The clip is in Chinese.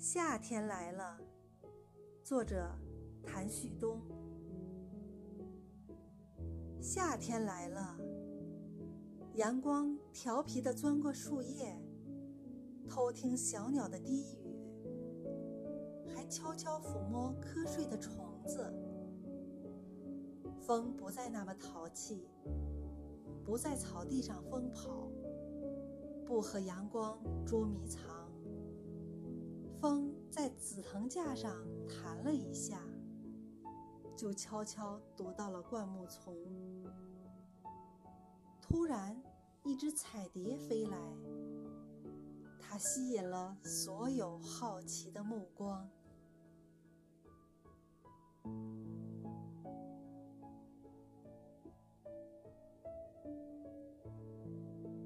夏天来了，作者谭旭东。夏天来了，阳光调皮地钻过树叶，偷听小鸟的低语，还悄悄抚摸瞌睡的虫子。风不再那么淘气，不在草地上疯跑，不和阳光捉迷藏。在紫藤架上弹了一下，就悄悄躲到了灌木丛。突然，一只彩蝶飞来，它吸引了所有好奇的目光。